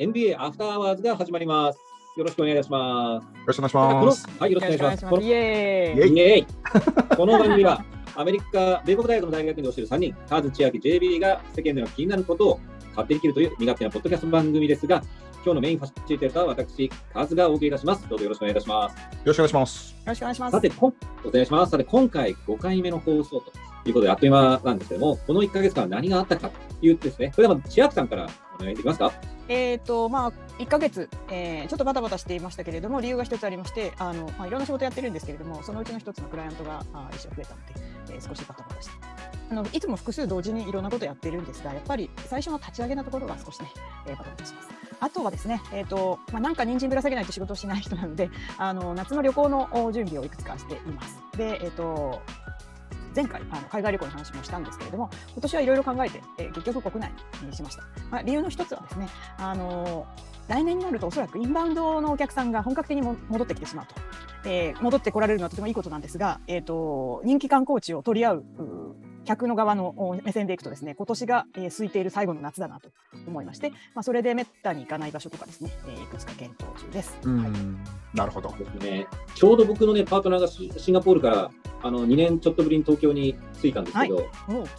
NBA アフターアワーズが始まります。よろしくお願いします。よろしくお願いします。はい、よろしくお願いします。このイエーイ。イエーイこの番組はアメリカ、米国大学の大学に教える3人、カズ、千秋、JB が世間での気になることを勝手に切るという身勝手なポッドキャスト番組ですが、今日のメインファシリテーターは私、カズがお送りいたします。どうぞよろしくお願いいたします。よろしくお願いします。よろしくお願いします。さて、こんお願いします。さて、今回5回目の放送ということで、あっという間なんですけども、この1ヶ月間何があったかというとですね、それではまず千秋さんからお願いできますか？えっ、とまあ1ヶ月、えー、ちょっとバタバタしていましたけれども理由が一つありまして、あのまあいろんな仕事やってるんですけれども、そのうちの一つのクライアントがあ一緒増えたので、えー、少しバタバタして。あのいつも複数同時にいろんなことやってるんですが、やっぱり最初の立ち上げのところが少しね、えー、バタバタします。あとはですね、えっ、とまあなんか人参ぶら下げないと仕事をしない人なので、あの夏の旅行の準備をいくつかしています。で、えっ、と前回あの海外旅行の話もしたんですけれども今年はいろいろ考えて、えー、結局国内にしました、まあ、理由の一つはですね、あのー、来年になるとおそらくインバウンドのお客さんが本格的にも戻ってきてしまうと、えー、戻ってこられるのはとてもいいことなんですが、えーと、人気観光地を取り合う客の側の目線でいくとですね今年が、えー、空いている最後の夏だなと思いまして、まあ、それでめったに行かない場所とかですね、えー、いくつか検討中です。うん、はい、なるほどですね。ちょうど僕のねパートナーがシンガポールからあの2年ちょっとぶりに東京に着いたんですけど、はい、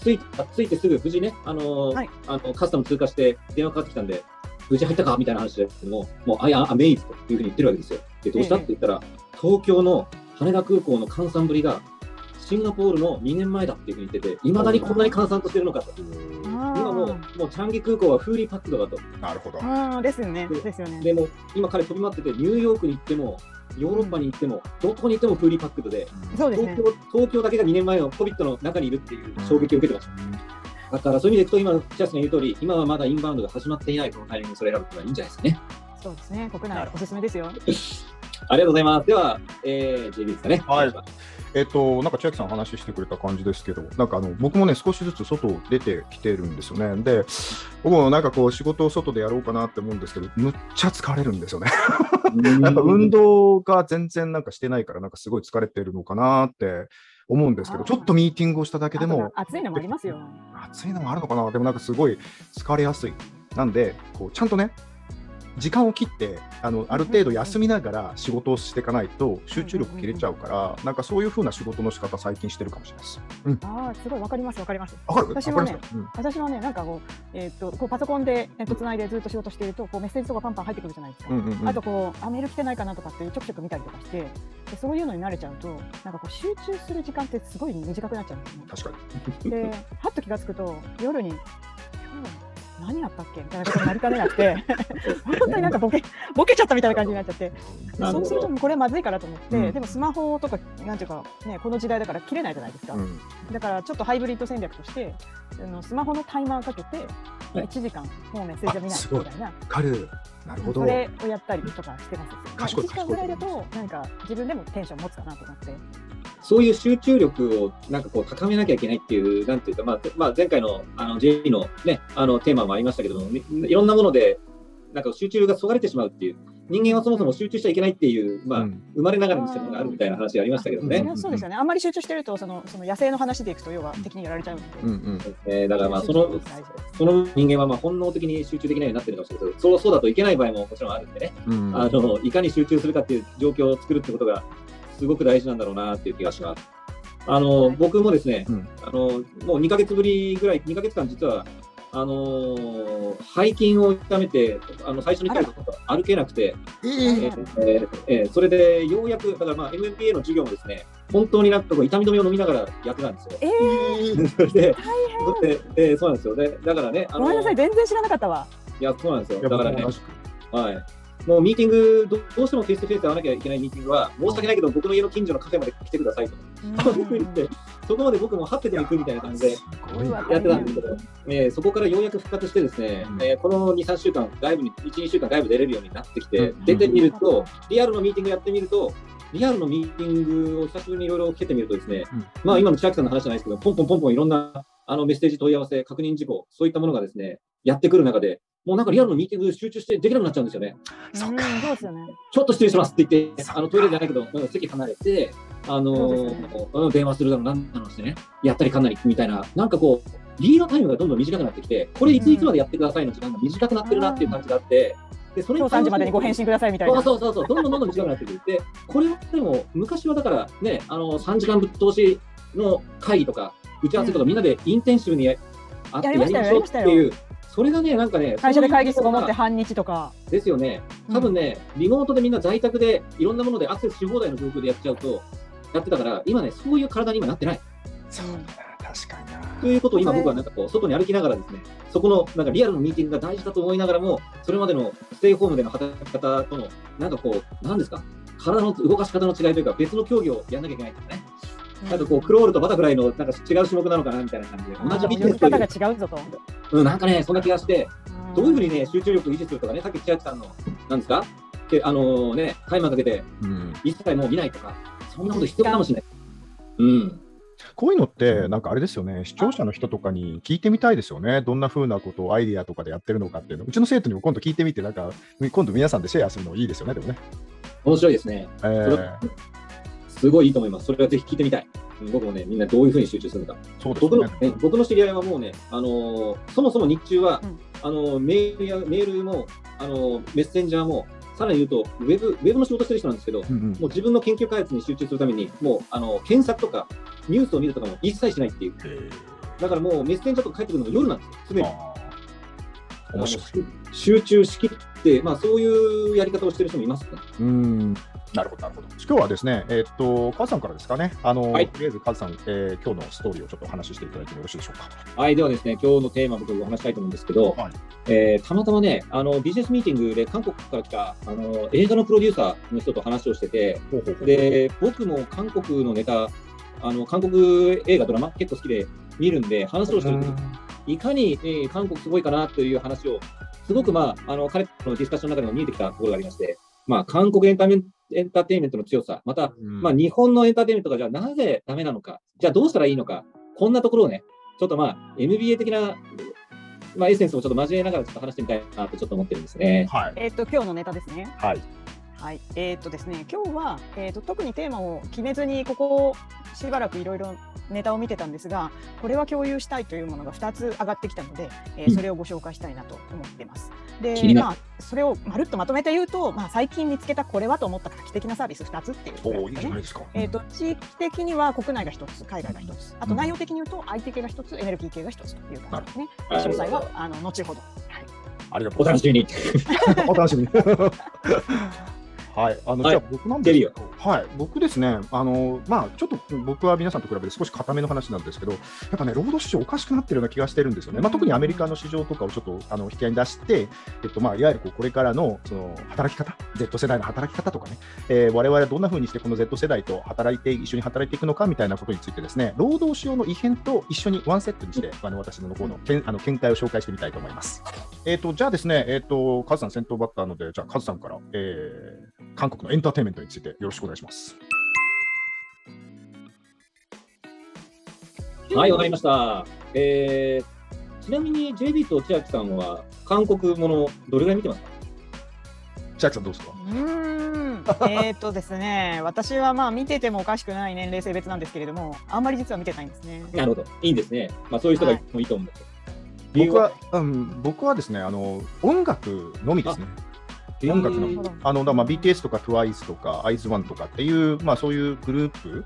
着い着いてすぐ無事ねあの、はい、あのカスタム通過して電話かかってきたんで。無事入ったか？みたいな話ですけども、もう、あや、アメイズというふうに言ってるわけですよ。で、どうした？って言ったら、東京の羽田空港の換算ぶりが、シンガポールの2年前だっていうふうに言ってて、いまだにこんなに換算としてるのかと。今もう、もうチャンギ空港はフーリーパックドだと。なるほど。あですよね。ですよね。でも、今彼飛び回ってて、ニューヨークに行っても、ヨーロッパに行っても、どこに行ってもフーリーパックドで、そうですね、東京東京だけが2年前の COVID の中にいるっていう衝撃を受けてました。だからそういう意味でいくと、今、チャスが言う通り、今はまだインバウンドが始まっていないこのタイミング、それ選ぶのがいいんじゃないですかね。そうですね、国内おすすめですよ。ありがとうございます。では、えー、JB ですかね。はい。えっ、と、なんか千秋さん話してくれた感じですけど、なんかあの僕もね、少しずつ外出てきてるんですよね。で、僕もなんかこう、仕事を外でやろうかなって思うんですけど、むっちゃ疲れるんですよね。やっぱ運動が全然なんかしてないから、なんかすごい疲れてるのかなって思うんですけど、ちょっとミーティングをしただけでも、暑いのもありますよ。暑いのもあるのかな、でもなんかすごい疲れやすい。なんで、こうちゃんとね、時間を切ってあのある程度休みながら仕事をしていかないと集中力切れちゃうから、なんかそういうふうな仕事の仕方最近してるかもしれないです。うん、ああ、すごいわかりますわかります。わかる？私はね、うん、私はね、なんかこう、えー、っとこうパソコンでネットつないでずっと仕事していると、こうメッセージとかパンパン入ってくるじゃないですか。うんうんうん、あとこうあメール来てないかなとかってちょくちょく見たりとかして、でそういうのに慣れちゃうと、なんかこう集中する時間ってすごい短くなっちゃうんですね。確かに。で、はっと気がつくと夜に今日何やったっけ？みたいなことになりかねなくて。本当になんかボケボケちゃったみたいな感じになっちゃって。そうするとこれまずいからと思って、うん、でもスマホとかなんていうか、ね、この時代だから切れないじゃないですか、うん、だからちょっとハイブリッド戦略としてあのスマホのタイマーかけて1時間もうメッセージを見ないみたいな。なるほど。それをやったりとかしてます。1時間ぐらいだとなんか自分でもテンション持つかなと思って。そういう集中力をなんかこう高めなきゃいけないっていう、なんていうか、まあ、まあ、前回のあの J のね、あのテーマもありましたけども、いろんなもので、なんか集中がそがれてしまうっていう、人間はそもそも集中しちゃいけないっていう、まあ、うん、生まれながらのそういうのがあるみたいな話がありましたけどね。そうですよね。あんまり集中してると、そのその野生の話でいくと、要は敵にやられちゃうので。うんうんえー、だからまあその、その人間はまあ本能的に集中できないようになってるかもしれないけど、そうそうだといけない場合ももちろんあるんでね、うん、あのいかに集中するかっていう状況を作るってことが、すごく大事なんだろうなっていう気がします。あの僕もですね、うん、あのもう2か月ぶりぐらい、2か月間、実はあのー、背筋を痛めて、あの最初に言ったこと歩けなくて、えー、えーえー、それでようやく、だからまあ MMPA の授業もですね、本当になんかこう痛み止めを飲みながらやってたんですよ。えー、そ れでででそうなんですよ。でだからね、あのごめんなさい、全然知らなかったわ。いや、そうなんですよ。だからね、はい。もうミーティングど、どうしてもフェイスとフェイスで会わなきゃいけないミーティングは、申し訳ないけど、僕の家の近所のカフェまで来てくださいと。言って、そこまで僕も張ってても行くみたいな感じでやってたんですけど、えー、そこからようやく復活してですね、うん、えー、この2、3週間、外部に、1、2週間外部出れるようになってきて、うん、出てみると、リアルのミーティングやってみると、リアルのミーティングを久しぶりにいろいろ受けてみるとですね、うん、まあ今の千秋さんの話じゃないですけど、ポンポンポンポンいろんなあのメッセージ問い合わせ、確認事項、そういったものがですね、やってくる中で、もうなんかリアルのミーティング集中してできなくなっちゃうんですよね。そうか。そうですよね。ちょっと失礼しますって言って、あのトイレじゃないけど、席離れて、あの、ね、電話するだろう、なんだろうしてね、やったりかなりみたいな、なんかこう、リードタイムがどんどん短くなってきて、これいついつまでやってくださいの時間が短くなってるなっていう感じがあって、で、それ今日3時までにご返信くださいみたいな。そうそうそうどんどんどんどん短くなってくる。で、これはでも、昔はだからね、あの、3時間ぶっ通しの会議とか、打ち合わせとか、みんなでインテンシブにやあってやりましょうっていう、それがね、なんかね、会社で会議室ご持って半日とか。ですよね。多分ね、リモートでみんな在宅でいろんなものでアクセスし放題の状況でやっちゃうと、やってたから、今ね、そういう体に今なってない。そうだな、確かにな。ということを今僕はなんかこう、外に歩きながらですね、そこのなんかリアルのミーティングが大事だと思いながらも、それまでのステイホームでの働き方との、なんかこう、なんですか、体の動かし方の違いというか、別の競技をやんなきゃいけないとかね。あとこう、クロールとバタフライのなんか違う種目なのかなみたいな感じで、同じビジネ泳ぎ方スというが違うぞと。うん、なんかね、そんな気がして、どういうふうにね。ね、集中力を維持するとかね、さっき千秋さんの、なんですか、けあのね、タイマーかけて、うん一切もう見ないとか、そんなこと必要かもしれない。うん。こういうのって、なんかあれですよね、視聴者の人とかに聞いてみたいですよね、どんな風なことをアイディアとかでやってるのかっていうの、うちの生徒にも今度聞いてみて、なんか今度皆さんでシェアするのいいですよね、でもね。面白いですね。えーすごいいいと思います。それはぜひ聞いてみたい。うん僕もね、みんなどういうふうに集中するのか。そうです僕の、よね。ね、僕の知り合いはもうね、あのーそもそも日中は、うんあのーメールやメールも、あのーメッセンジャーも、さらに言うとウェブ、ウェブの仕事してる人なんですけど、もうんうんう自分の研究開発に集中するために、もうあの検索とかニュースを見るとかも一切しないっていう。だからもうメッセンジャーとか返ってくるのが夜なんですよ、常に。い。集中しきって、まあ、そういうやり方をしてる人もいますね。うんなるほど、なるほど。今日はですね、えーっと、カズさんからですかね、あの、はいとりあえずカズさん、えー今日のストーリーをちょっとお話ししていただいてもよろしいでしょうか？はい、ではですね、今日のテーマ、僕、お話したいと思うんですけど、はいえーたまたまね、あのビジネスミーティングで韓国から来たあの映画のプロデューサーの人と話をしてて、ほうほうほうで僕も韓国のネタ、あの韓国映画、ドラマ、結構好きで見るんで、話をしてるといかに、えー韓国すごいかなという話を、すごく、まあ、あの彼とのディスカッションの中でも見えてきたところがありまして、まあ、韓国エンタメンエンターテインメントの強さ、また、うんまあ、日本のエンターテインメントがじゃあなぜダメなのか、じゃあどうしたらいいのか、こんなところをね、ちょっとまあ、MBA 的な、まあ、エッセンスをちょっと交えながらちょっと話してみたいなとちょっと思ってるんですね。はい。えっと今日のネタですね。はい。はい。えっとですね、今日はえっと特にテーマを決めずにここしばらくいろいろネタを見てたんですが、これは共有したいというものが2つ上がってきたので、えーうんそれをご紹介したいなと思ってます。でまあそれをまるっとまとめて言うと、まあ最近見つけたこれはと思った画期的なサービス2つっていうことおお、いいじゃない。ですか。えー、と地域的には国内が1つ、海外が1つ、あとうん内容的に言うと IT 系が1つ、エネルギー系が1つという感じですね。詳細はあの後ほど。はいありがとう。お楽しみに。お楽しみに。はい、あの、はい。じゃあ僕なんですけデど、は？い、僕ですね、あの、まあ、ちょっと僕は皆さんと比べて少し固めの話なんですけど、やっぱね、労働市場おかしくなってるような気がしてるんですよね。まあ、特にアメリカの市場とかをちょっとあの引き合いに出して、えっと、まあ、いわゆるこうこれからのその働き方、Z 世代の働き方とかね、えー、我々はどんな風にしてこの Z 世代と働いて、一緒に働いていくのかみたいなことについてですね、労働市場の異変と一緒にワンセットにして、あの私の方のけんあの見解を紹介してみたいと思います。えっ、と、じゃあですね、えっ、と、カズさん先頭バッターので、じゃあカズさんから、えー、韓国のエンターテインメントについてよろしくお願いします。はい、わかりました。えー、ちなみに JB と千秋さんは、韓国もの、どれぐらい見てますか？千秋さんどうですか？うーん、えっとですね、私はまあ見ててもおかしくない年齢性別なんですけれども、あんまり実は見てないんですね。なるほど。いいんですね。まあ、そういう人がいてもいいと思うんですよ。理由僕は、うん、僕はですね、あの、音楽のみですね。えー音楽のあの、だまあ BTS とか TWICE とか IZONE とかっていう、まあそういうグループ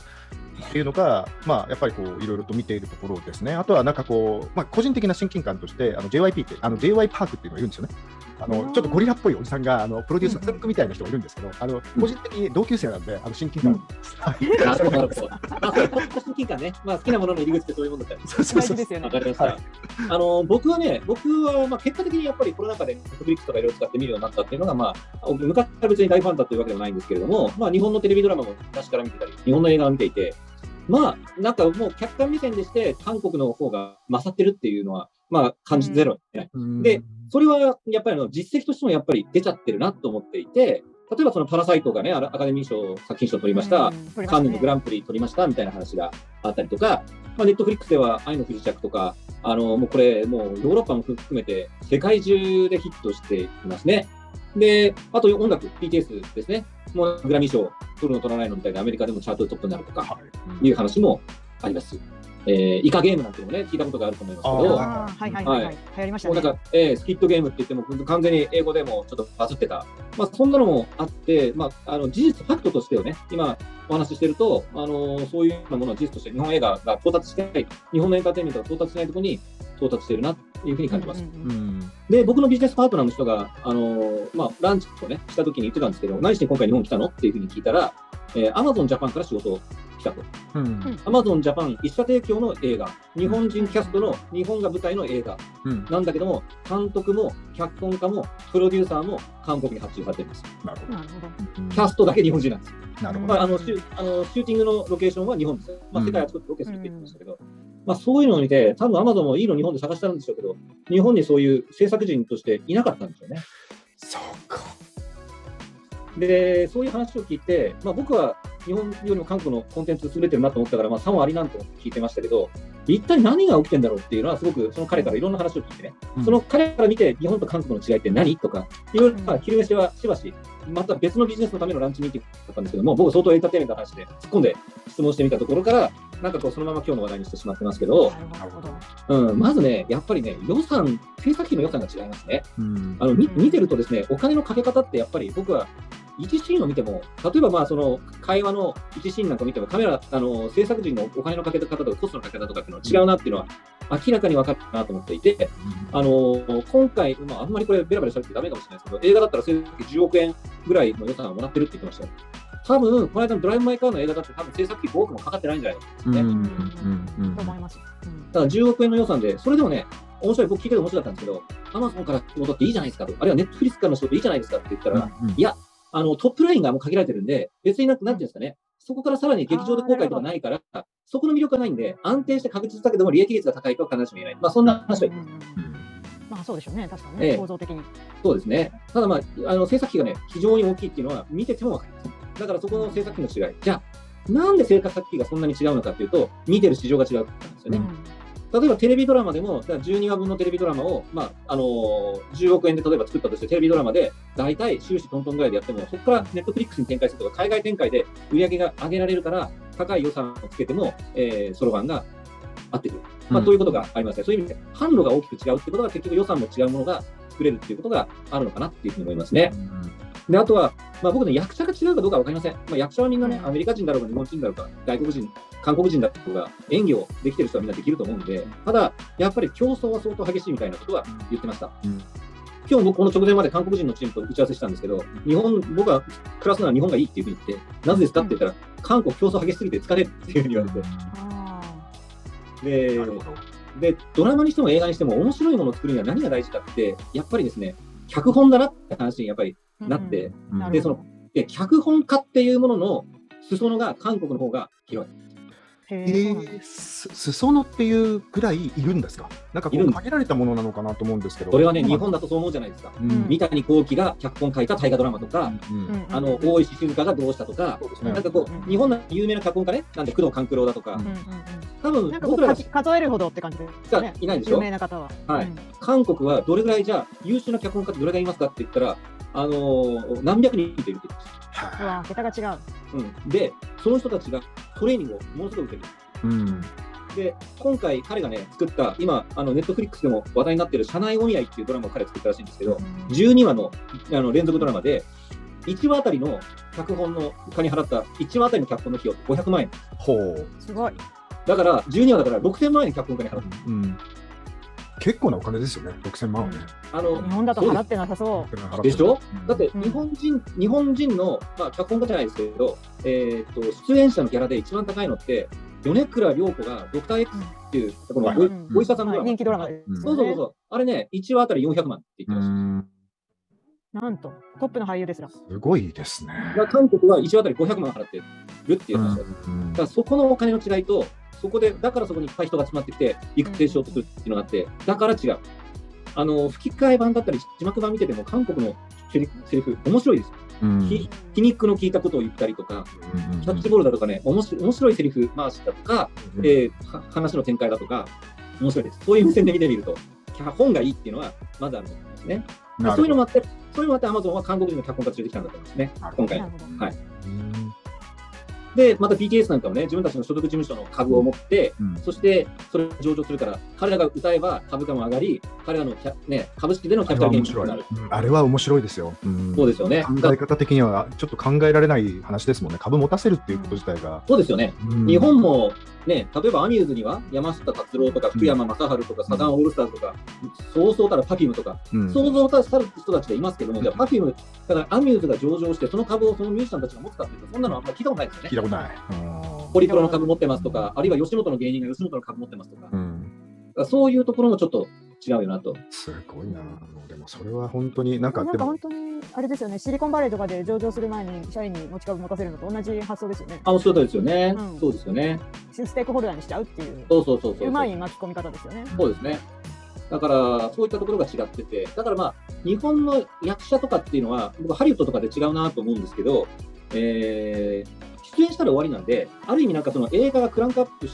っていうのが、まあやっぱりこう、いろいろと見ているところですね。あとはなんかこう、まあ個人的な親近感として、あの JYP って、あの JY パークっていうのがいるんですよね。あのちょっとゴリラっぽいおじさんがあのプロデュースのツックみたいな人がいるんですけど、あの個人的に同級生なんで、あの親近感なるほど、なるほど。親近感ね。まあ、好きなものの入り口ってそういうもんだったり。そうそうそう大事ですよねわ。かりました。はいあの僕はね、僕はまあ結果的にやっぱりコロナ禍で Netflix とかいろいろ使って見るようになったっていうのが、まあ、昔から別に大ファンだというわけではないんですけれども、まあ、日本のテレビドラマも昔から見てたり、日本の映画を見ていて、まあ、なんかもう客観目線でして、韓国の方が勝ってるっていうのは、まあ、感じゼロ、ねで、それはやっぱりあの実績としてもやっぱり出ちゃってるなと思っていて、例えばそのパラサイトがね、アアカデミー賞、作品賞を取りました、うん。カンヌのグラランプリ取りましたみたいな話があったりとか、まあ、ネットフリックスでは愛の不時着とか、あのもうこれ、もうヨーロッパも含めて世界中でヒットしていますね。で、あと音楽、BTS ですね。もうグラミー賞取るの取らないのみたいなアメリカでもチャートトップになるとかはいいう話もあります。えーイカゲームなんていうのもね、聞いたことがあると思いますけど、はいはいはいはい。流行りましたね。もうなんか、えースキットゲームって言っても、完全に英語でもちょっとバズってた、まあ、そんなのもあって、まあ、あの事実、ファクトとしてはね、今お話ししてると、あのーそういうようなものは事実として、日本映画が到達してない、日本のエンターテインメントが到達しないところに到達しているなっていうふうに感じます。うんうん。で、僕のビジネスパートナーの人が、あのーまあ、ランチをね、した時に言ってたんですけど、何して今回日本来たの？っていうふうに聞いたら、えー、Amazon Japan から仕事を来たと。うん。アマゾンジャパン一社提供の映画、日本人キャストの日本が舞台の映画うん。なんだけども、監督も脚本家もプロデューサーも韓国に発注されてるんです。なるほど。ど。キャストだけ日本人なんです。なるほど。まあ、あのシュあのシューティングのロケーションは日本ですよ。まあ、うん世界はちょっとロケするって言ってましたけど、まあ、そういうのを見て、多分アマゾンもいいの日本で探したんでしょうけど、日本にそういう制作人としていなかったんですよね。そうか。で、そういう話を聞いて、まあ、僕は日本よりも韓国のコンテンツ優れてるなと思ったから、まあ、3割なんと聞いてましたけど、一体何が起きてんだろうっていうのは、すごくその彼からいろんな話を聞いてね、その彼から見て、日本と韓国の違いって何とか、いろいろ、まあ、昼飯はしばし、また別のビジネスのためのランチミーティングだったんですけども、僕、相当エンターテインメントの話で突っ込んで質問してみたところから、なんかこう、そのまま今日の話題にしてしまってますけど、なるほど。うん、まずね、やっぱりね、予算、制作費の予算が違いますね。うん。あのみ見てるとですね、お金のかけ方ってやっぱり僕は1シーンを見ても、例えばまあその会話の1シーンなんか見ても、カメラ、あの制作陣のお金のかけ方とかコストのかけ方とかっていうのは違うなっていうのは明らかに分かったなと思っていて、あの今回、まあ、あんまりこれベラベラしゃべってダメかもしれないですけど、映画だったら制作費10億円ぐらいの予算をもらってるって言ってましたよ。多分、この間のドライブ・マイ・カーの映画だって多分制作費5億もかかってないんじゃないかと思うんですよね。うん。うん。と思います。うんただ10億円の予算で、それでもね、面白い、僕聞いてて面白かったんですけど、アマゾンから仕事っていいじゃないですかと、あるいはネットフリックスからの仕事いいじゃないですかって言ったら、うん。いや、あのトップラインがもう限られてるんで、別になんなんていうんですかね、そこからさらに劇場で公開とかないから、そこの魅力がないんで、安定して確実だけども利益率が高いとは必ずしも言えない。まあ、そんな話はうんうんうんうんまあそうでしょうね、確かにええね、構造的に。そうですね。ただまあ、あの制作費がね、非常に大きいっていうのは見てても分かります。だからそこの制作費の違い。じゃあ、なんで制作費がそんなに違うのかっていうと、見てる市場が違うからなんですよね。例えばテレビドラマでも、だから12話分のテレビドラマを、まああのー10億円で例えば作ったとして、テレビドラマで大体収支トントンぐらいでやっても、そこからネットフリックスに展開するとか、海外展開で売り上げが上げられるから、高い予算をつけても、えー、そろばんが合ってくる。まあ、ということがありますね。そういう意味で、販路が大きく違うってことは、結局予算も違うものが作れるっていうことがあるのかなっていうふうに思いますね。で、あとは、まあ、僕ね、役者が違うかどうかわかりません。まあ、役者はみんなね、うんアメリカ人だろうが、日本人だろうが、外国人、韓国人だろうが、演技をできてる人はみんなできると思うんで、ただ、やっぱり競争は相当激しいみたいなことは言ってました。うん今日僕、この直前まで韓国人のチームと打ち合わせしたんですけど、日本、僕は暮らすのは日本がいいっていうふうに言って、なぜですかって言ったら、韓国競争激しすぎて疲れるっていうふうに言われて、あで。で、ドラマにしても映画にしても面白いものを作るには何が大事かって、やっぱりですね、脚本だなって話にやっぱりーなって、でそので脚本家っていうものの裾野が韓国の方が広い。へえー、す裾野っていうぐらいいるんですか？なんかこう限られたものなのかなと思うんですけど。これはね、うん。日本だとそう思うじゃないですか。うん。三谷幸喜が脚本書いた大河ドラマとか、うんあの大石静香がどうしたとか、そうですね。なんかこう、日本の有名な脚本家ね、なんで工藤官九郎だとかうん、うんうんうん。多分なん数数えるほどって感じですかね。いないでしょ有名な方は。はい。うん。韓国はどれぐらいじゃあ、優秀な脚本家ってどれぐらいいますかって言ったら、あのー何百人といるって言ってまうわ桁が違う。た。うん、で、その人たちがトレーニングをものすごく受けてる。いうんで、今回彼がね、作った、今、あのネットフリックスでも話題になってる社内お見合いっていうドラマを彼作ったらしいんですけど、12話のあの連続ドラマで、1話あたりの脚本の金払った1話あたりの脚本の費用って500万円。ほう。すごい。だから、12話だから6000万円脚本金払った。うん。結構なお金ですよね、6000万はね。あの日本だと払ってなさそでしょ？うんだってうん日本人、日本人の、まあ、脚本家じゃないですけど、えー、と出演者のギャラで一番高いのって、米倉涼子がドクター X っていう、このお,、うんう。お医者さんのドラマ、はい人気ドラマね。そうそうそうそう、あれね、1話あたり400万って言ってうました。んなんと、トップの俳優ですら。すごいですね。韓国は1話あたり500万払ってるっていう話だった。うんだからそこのお金の違いと、そこで、だからそこにいっぱい人が集まってきて、育成しようとするっていうのがあって、だから違う。あの吹き替え版だったり、字幕版見てても、韓国のセリフ、セリフ面白いですよ。うんひ皮肉の効いたことを言ったりとか、キャッチボールだとかね、おもし面白いセリフ回しだとか、うんえーは話の展開だとか、面白いです。そういう目線で見てみると、脚本がいいっていうのは、まずあると思いますね。そういうのもあって、そういうのもあって、アマゾンは韓国人の脚本家連れてきたんだと思いますね、今回。なるほどはいうんで、また BTS なんかもね、自分たちの所属事務所の株を持って、うんそしてそれを上場するから、彼らが歌えば株価も上がり、彼らのキャ、ね、株式でのキャピタルゲインにもなる。うんあれは面白いですよ。うんそうですよね。考え方的にはちょっと考えられない話ですもんね。株持たせるっていうこと自体が。そうですよね。うん日本もね、例えばアミューズには山下達郎とか福山雅治とかサザンオールスターズとか、そうそうたるパフュームとか、うん。そうそうたる人たちでいますけども、じゃあパフューム、だからアミューズが上場して、その株をそのミュージシャンたちが持つかっていうと、そんなのあんまり聞いたことないですよね。聞い。たことない。ホリプロの株持ってますとか、あるいは吉本の芸人が吉本の株持ってますとか、そういうところもちょっと違うよなと。すごいな。でもそれは本当になんかなんか本当にあれですよね、シリコンバレーとかで上場する前に社員に持ち株持たせるのと同じ発想ですよね。あ、おっしゃる通りですよね。うんそうですよね。ステークホルダーにしちゃうっていう、そうそうそうそう。うまい巻き込み方ですよね。そうですね。だから、そういったところが違ってて、だからまあ、日本の役者とかっていうのは、僕、ハリウッドとかで違うなと思うんですけど、えー出演したら終わりなんで、ある意味なんかその映画がクランクアップし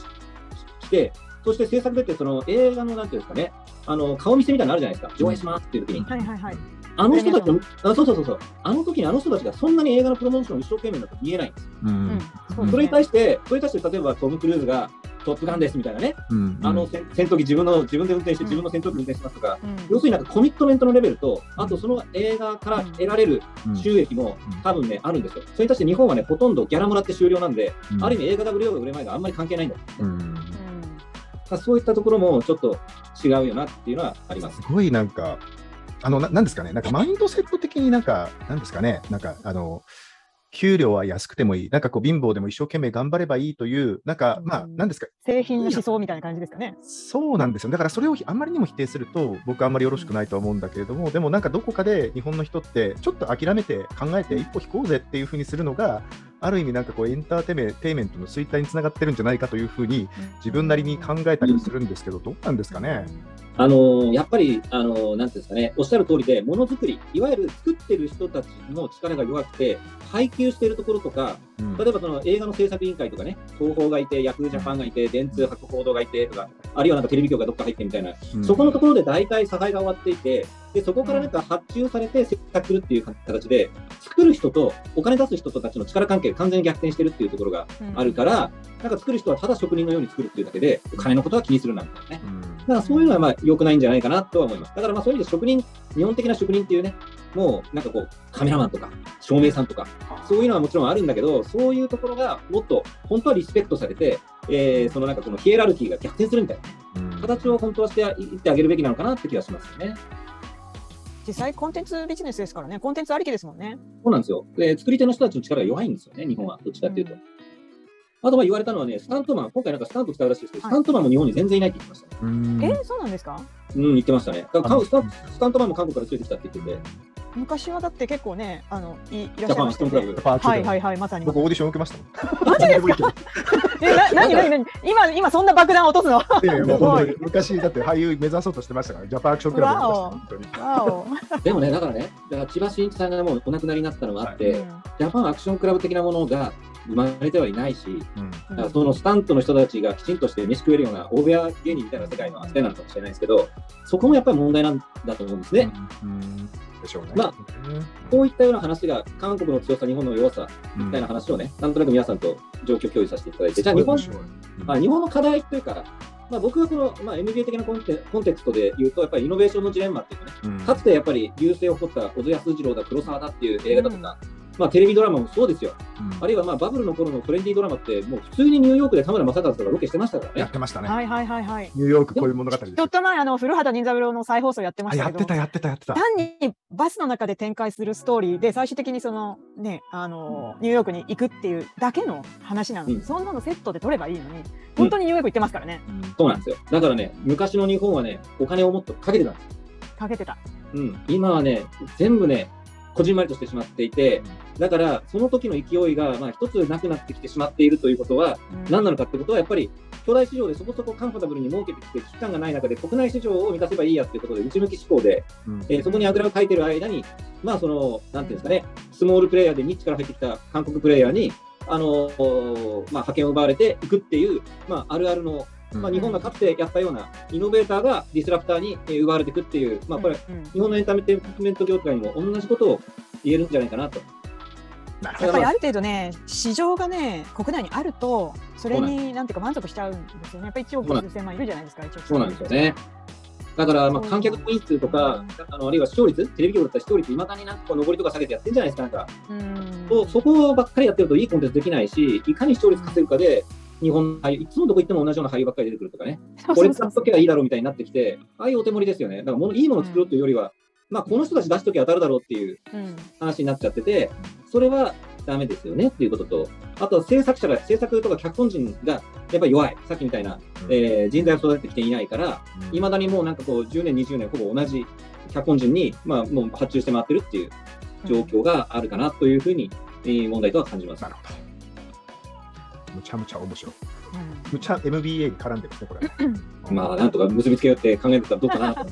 して、そして制作出て、その映画のなんていうんですかね、あの顔見せみたいなのあるじゃないですか、上映しますっていう時に。はいはいはい。あの人たちの、あそうそうそうそう、あの時にあの人たちがそんなに映画のプロモーションを一生懸命だと見えないんです。よ。ううん。ん、そうそれに。対して、それに対して例えばトム・クルーズがトップガンですみたいなね、うん。あの戦戦闘機自分の自分で運転してうん。自分の戦闘機運転しますとか、うん。要するになんかコミットメントのレベルと、あとその映画から得られるうん。収益もうん。多分ね、あるんですよ。それに対して日本はね、ほとんどギャラもらって終了なんで、うん。ある意味映画が売れようが売れまいがあんまり関係ないんだ。うんうんまあそういったところもちょっと違うよなっていうのはありますす。ごいなんか、あの、ななんですかね、なんかマインドセット的になんか、なんですかね、なんか、あの、給料は安くてもいい、なんかこう貧乏でも一生懸命頑張ればいいという、なんか、まあ、うんなんですか、製品の思想みたいな感じですかね？そうなんですよ。だからそれをあんまりにも否定すると、僕はあんまりよろしくないとは思うんだけれども、でもなんかどこかで日本の人って、ちょっと諦めて考えて一歩引こうぜっていうふうにするのが、ある意味なんかこうエンターテイメテイメントの衰退につながってるんじゃないかというふうに自分なりに考えたりするんですけど、どうなんですかね？あのーやっぱり、あのーなんていうんですかね、おっしゃる通りで、ものづくり、いわゆる作ってる人たちの力が弱くて、配給しているところとか、うん。例えばその映画の制作委員会とかね、東宝がいて、ヤフージャパンがいて、電通博報堂がいてとか、あるいはなんかテレビ局がどっか入ってみたいな、うん。そこのところで大体差配が終わっていて、でそこからなんか発注されて制作するっていう形で、作る人とお金出す人たちの力関係が完全に逆転してるっていうところがあるから、なんか作る人はただ職人のように作るっていうだけで、お金のことは気にするなんてね。うん。だからそういうのはまあ良くないんじゃないかなとは思います。だからまあそういう意味で職人、日本的な職人っていうね、もうなんかこうカメラマンとか照明さんとか、そういうのはもちろんあるんだけど、そういうところがもっと本当はリスペクトされて、えーそのなんかこのヒエラルキーが逆転するみたいなうん形を本当はしていってあげるべきなのかなって気がしますよね。実際コンテンツビジネスですからね、コンテンツありきですもんね。そうなんですよ。で、作り手の人たちの力が弱いんですよね、日本は。どっちかっていうと。あとまあ言われたのはね、スタントマン、今回なんかスタント使うらしいですけど、はい。スタントマンも日本に全然いないって言ってましたね。うん。えそうなんですか？うん、言ってましたね。だからあのスタンスタントマンも韓国から連れてきたって言ってて、昔はだって結構ね、あのいいらっしゃいジャパンましたよね。はいはいはい、まさに。僕オーディション受けましたもん。マジですか？え、な、なになになに今、今そんな爆弾落とすの？いやいやもう 昔だって俳優目指そうとしてましたから、ジャパンアクションクラブ。でもね、だからね、だから千葉真一さんがもうお亡くなりになったのがあって、うんジャパンアクションクラブ的なものが生まれてはいないし、うん。そのスタントの人たちがきちんとして飯食えるような大部屋芸人みたいな世界の扱いなのかもしれないですけど、そこもやっぱり問題なんだと思うんですね。うんでしょうね。まあこういったような話が、韓国の強さ、日本の弱さみたいな話をね、なんとなく皆さんと状況共有させていただいて、じゃあ日本、まあ、日本の課題というか、まあ、僕はこの、まあ、MBA 的なコンテコンテクストで言うと、やっぱりイノベーションのジレンマっていうかね、うん。かつてやっぱり流星を誇った小津安二郎だ、黒沢だっていう映画だとか、まあ、テレビドラマもそうですよ。あるいはまあバブルの頃のトレンディードラマって、もう普通にニューヨークで田村正和とかロケしてましたからね。やってましたね。はいはいはいはい。ニューヨークこういう物語ですちょっと前、あの、古畑任三郎の再放送やってまあしたけど。やってたやってたやってた。単にバスの中で展開するストーリーで最終的にそのねあのニューヨークに行くっていうだけの話なのに、うんそんなのセットで撮ればいいのに本当にニューヨーク行ってますからね、そうなんですよ。だからね、昔の日本はね、お金をもっとかけてたんですよ。かけてたうん、今はね、全部ね、こじんまりとしてしまっていて、だからその時の勢いが、まあ、一つなくなってきてしまっているということは、うん。何なのかってことは、やっぱり巨大市場でそこそこカンファタブルに儲けてきて、危機感がない中で国内市場を満たせばいいやっていうことで、内向き思考で、うん。えーそこにあぐらをかいてる間に、まあ、その、なんていうんですかね、スモールプレイヤーでニッチから入ってきた韓国プレイヤーに、あのーまあ、派遣を奪われていくっていう、まあ、あるあるの、まあ、日本がかつてやったようなイノベーターがディスラプターにえー奪われていくっていう、まあ、これ、うん日本のエンターテインメント業界にも同じことを言えるんじゃないかなと。やっぱりある程度ね、市場がね、国内にあると、それになんていうか満足しちゃうんですよね。やっぱり1億そうなん9000万いるじゃないですか、1億そうなんですよね。だから、まあ、観客動員数とか、あのあるいは視聴率、テレビ局だったら視聴率、いまだになんかこう上りとか下げてやってるじゃないですか、なんか。うんそそこばっかりやってるといいコンテンツできないし、いかに視聴率稼ぐかで、日本俳優、いつもどこ行っても同じような俳優ばっかり出てくるとかね、これ使っとけばいいだろうみたいになってきて、ああいうお手盛りですよね。だから物、いいものを作ろうというよりは、まあ、この人たち出しときゃ当たるだろうっていううん。話になっちゃってて、それはダメですよねっていうことと、あとは制作者が、制作とか脚本人がやっぱり弱い、さっきみたいな、えー人材を育ててきていないから、いまだにもうなんかこう、10年、20年、ほぼ同じ脚本人に、まあ、もう発注して回ってるっていう状況があるかなというふうに、えー問題とは感じます。な。るほど。むちゃむちゃ面白い。うんむちゃ MBA に絡んでますね、これ。まあ、なんとか結びつけようって考えてたらどうかなと。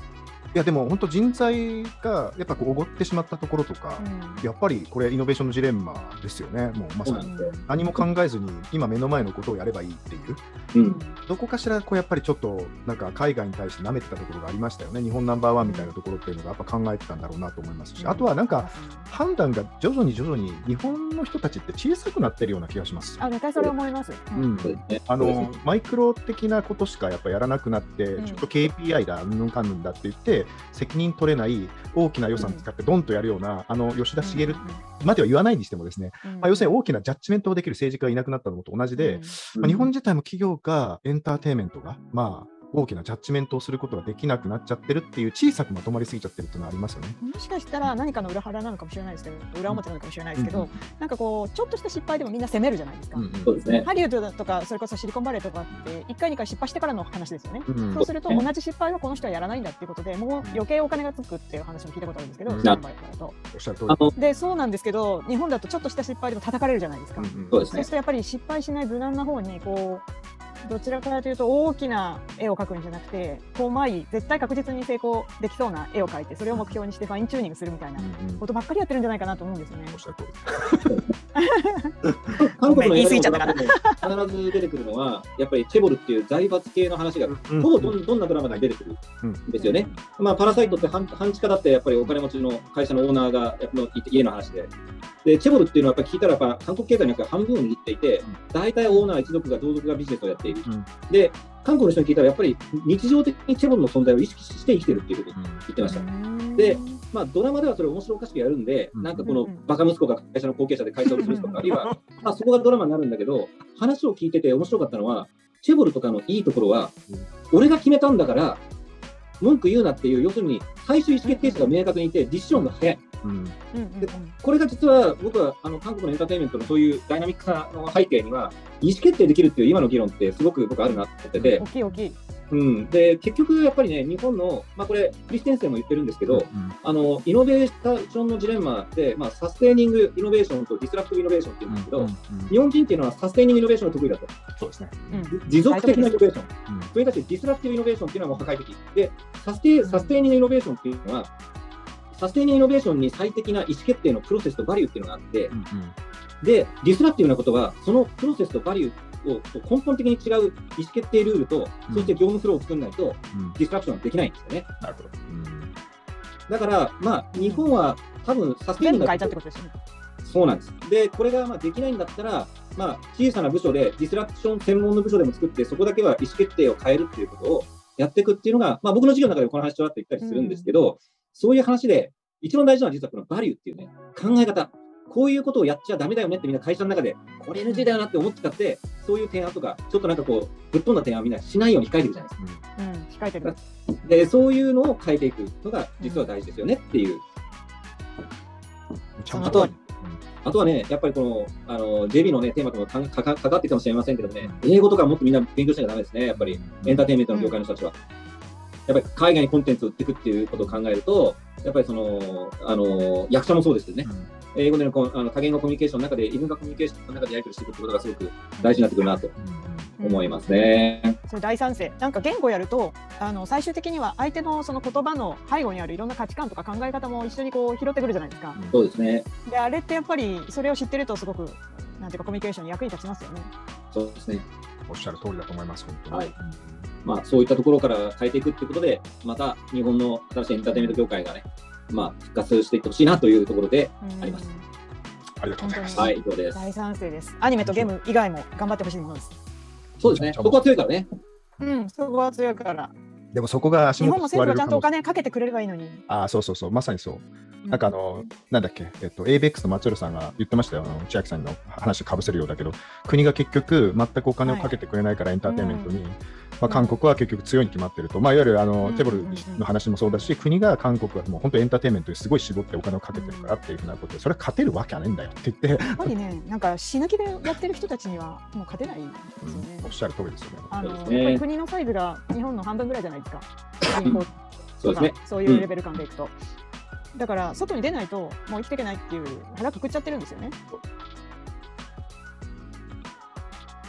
いや、でも本当人材がやっぱこうおごってしまったところとか、うんやっぱりこれイノベーションのジレンマですよね。もうまさに。何も考えずに今目の前のことをやればいいっていう。うん。どこかしらこうやっぱりちょっとなんか海外に対して舐めてたところがありましたよね。日本ナンバーワンみたいなところっていうのがやっぱ考えてたんだろうなと思いますし、あとはなんか判断が徐々に徐々に日本の人たちって小さくなってるような気がします。あ、絶対それ思います。うん。あのマイクロ的なことしかやっぱやらなくなって、うんちょっと KPI だ、うんぬんかんぬんだって言って、責任取れない大きな予算使ってドンとやるような、あの吉田茂までは言わないにしてもですね、うん。まあ、要するに大きなジャッジメントをできる政治家がいなくなったのと同じで、まあ、日本自体も企業がエンターテインメントが、まあ、大きなジャッジメントをすることができなくなっちゃってるっていう小さくまとまりすぎちゃってるっていうのはありますよね。もしかしたら何かの裏腹なのかもしれないですけど、裏表なのかもしれないですけど、うんなんかこう、ちょっとした失敗でもみんな責めるじゃないですか。そうですね。ハリウッドとか、それこそシリコンバレーとかって、1回、2回失敗してからの話ですよね。うんそうすると、同じ失敗はこの人はやらないんだっていうことで、もう余計お金がつくっていう話も聞いたことあるんですけど、うんシリコンバレーだと。おっしゃる通りで、そうなんですけど、日本だとちょっとした失敗でも叩かれるじゃないですか。うんうんそうですねそうする。とやっぱり失敗しない無難な方にこうどちらかというと大きな絵を描くんじゃなくてこう前絶対確実に成功できそうな絵を描いてそれを目標にしてファインチューニングするみたいなことばっかりやってるんじゃないかなと思うんですよね。おっ。しゃる通り。韓国の映言い過ぎちゃ必ず出てくるのは、やっぱりチェボルっていう財閥系の話が、うんほぼどんどんなドラマでも出てくるうんんですよね。まあ、パラサイトって半半地下だってやっぱりお金持ちの会社のオーナーがの家の話で。で、チェボルっていうのはやっぱり聞いたらやっぱ韓国経済の約半分を握っていて、大体オーナー一族が同族がビジネスをやっている。うんで、韓国の人に聞いたらやっぱり日常的にチェボルの存在を意識して生きてるっていうことを言ってました。でまあ、ドラマではそれを面白おかしくやるんで、うんなんかこのうんうんバカ息子が会社の後継者で会社を潰すとか、あるいは、まあ、そこがドラマになるんだけど、話を聞いてて面白かったのは、チェボルとかのいいところは、俺が決めたんだから、文句言うなっていう、要するに最終意思決定者が明確にいて、ディシジョンが早い。うんうんうんうんこれが実は僕はあの韓国のエンターテインメントのそういうダイナミックさの背景には、意思決定できるっていう今の議論ってすごく僕あるなと思ってて大、きい大きい。うん、で結局やっぱりね、日本の、まあ、これ、クリステンセンも言ってるんですけど、あのイノベーションのジレンマで、まあ、 sustaining innovation と disruptive innovation って言うんですけど、うんうん日本人っていうのは sustaining innovation が得意だと。そうですね。うん持続的なイノベーション。うんそれに対して disruptive innovation っていうのはもう破壊的。で、サステ sustaining innovation っていうのは、 sustaining innovation に最適な意思決定のプロセスとバリューっていうのがあって、うんで、 disruptive なことは、そのプロセスとバリューを根本的に違う意思決定ルールと、うんそして業務フローを作らないと、うんうん disruption はできないんですよね。なるほど。うんだから、まあ、日本は多分サステイニングが全部変えちゃってことですよね。そうなんです。で、これがまあできないんだったら、まあ、小さな部署で disruption 専門の部署でも作って、そこだけは意思決定を変えるっていうことをやっていくっていうのが、まあ、僕の授業の中でもこの話ちょろっと言ったりするんですけど、そういう話で、一番大事なのは実はこのバリューっていうね、考え方。こういうことをやっちゃダメだよねってみんな会社の中で、これ NG だよなって思ってたって、そういう提案とか、ちょっとなんかこう、ぶっ飛んだ提案はみんなしないように控えてるじゃないですか。うん、控えてる。で、そういうのを変えていくのが実は大事ですよねっていうちゃんその通りあとはね、やっぱりこの、あの、JB のね、テーマともかかかかかってるかもしれませんけどね、英語とかもっとみんな勉強しなきゃダメですね、やっぱり、エンターテインメントの業界の人たちは。やっぱり海外にコンテンツを売っていくっていうことを考えると、やっぱりその、あの、役者もそうですけどね、英語でのこあの多言語コミュニケーションの中で、異文化コミュニケーションの中でやり取りしていくってことがすごく大事になってくるなと思いますね。それ大賛成。なんか言語やると、あの最終的には相手のその言葉の背後にあるいろんな価値観とか考え方も一緒にこう拾ってくるじゃないですか。そうですね。で、あれってやっぱりそれを知ってるとすごくなんていうかコミュニケーションに役に立ちますよね。そうですね。おっしゃる通りだと思います、本当に。はいまあ、そういったところから変えていくってことで、また日本の新しいエンターテインメント業界がね、まあ、復活していってほしいなというところでうんあります。ありがとうございます。はい、以上です。大賛成です。アニメとゲーム以外も頑張ってほしいものです。そうですね。そこは強いからね。うん、そこは強いから。でもそこが足日本元救わも政府がちゃんとお。金かけてくれればいいのに。ああ、そうそうそう、まさにそう。なんかあの、なんだっけ、えっと、ABEX の松浦さんが言ってましたよ、あの千秋さんの話かぶせるようだけど、国が結局、全くお金をかけてくれないから、エンターテインメントに、まあ、韓国は結局強いに決まってると、まあ、いわゆるあの、うんテボルの話もそうだし、国が韓国はもう本当エンターテインメントにすごい絞ってお金をかけてるからっていうふうなことで、それは勝てるわけはないんだよって言って、やっぱりね、なんか死ぬ気でやってる人たちにはもう勝てないんですよねうんおっ。しゃる通りですよね。あのり国のサイズが日本の半分ぐらいじゃないですか。人口そうですね。そういうレベル感でいくと。だから外に出ないともう生きていけないっていう腹くくっちゃってるんですよね。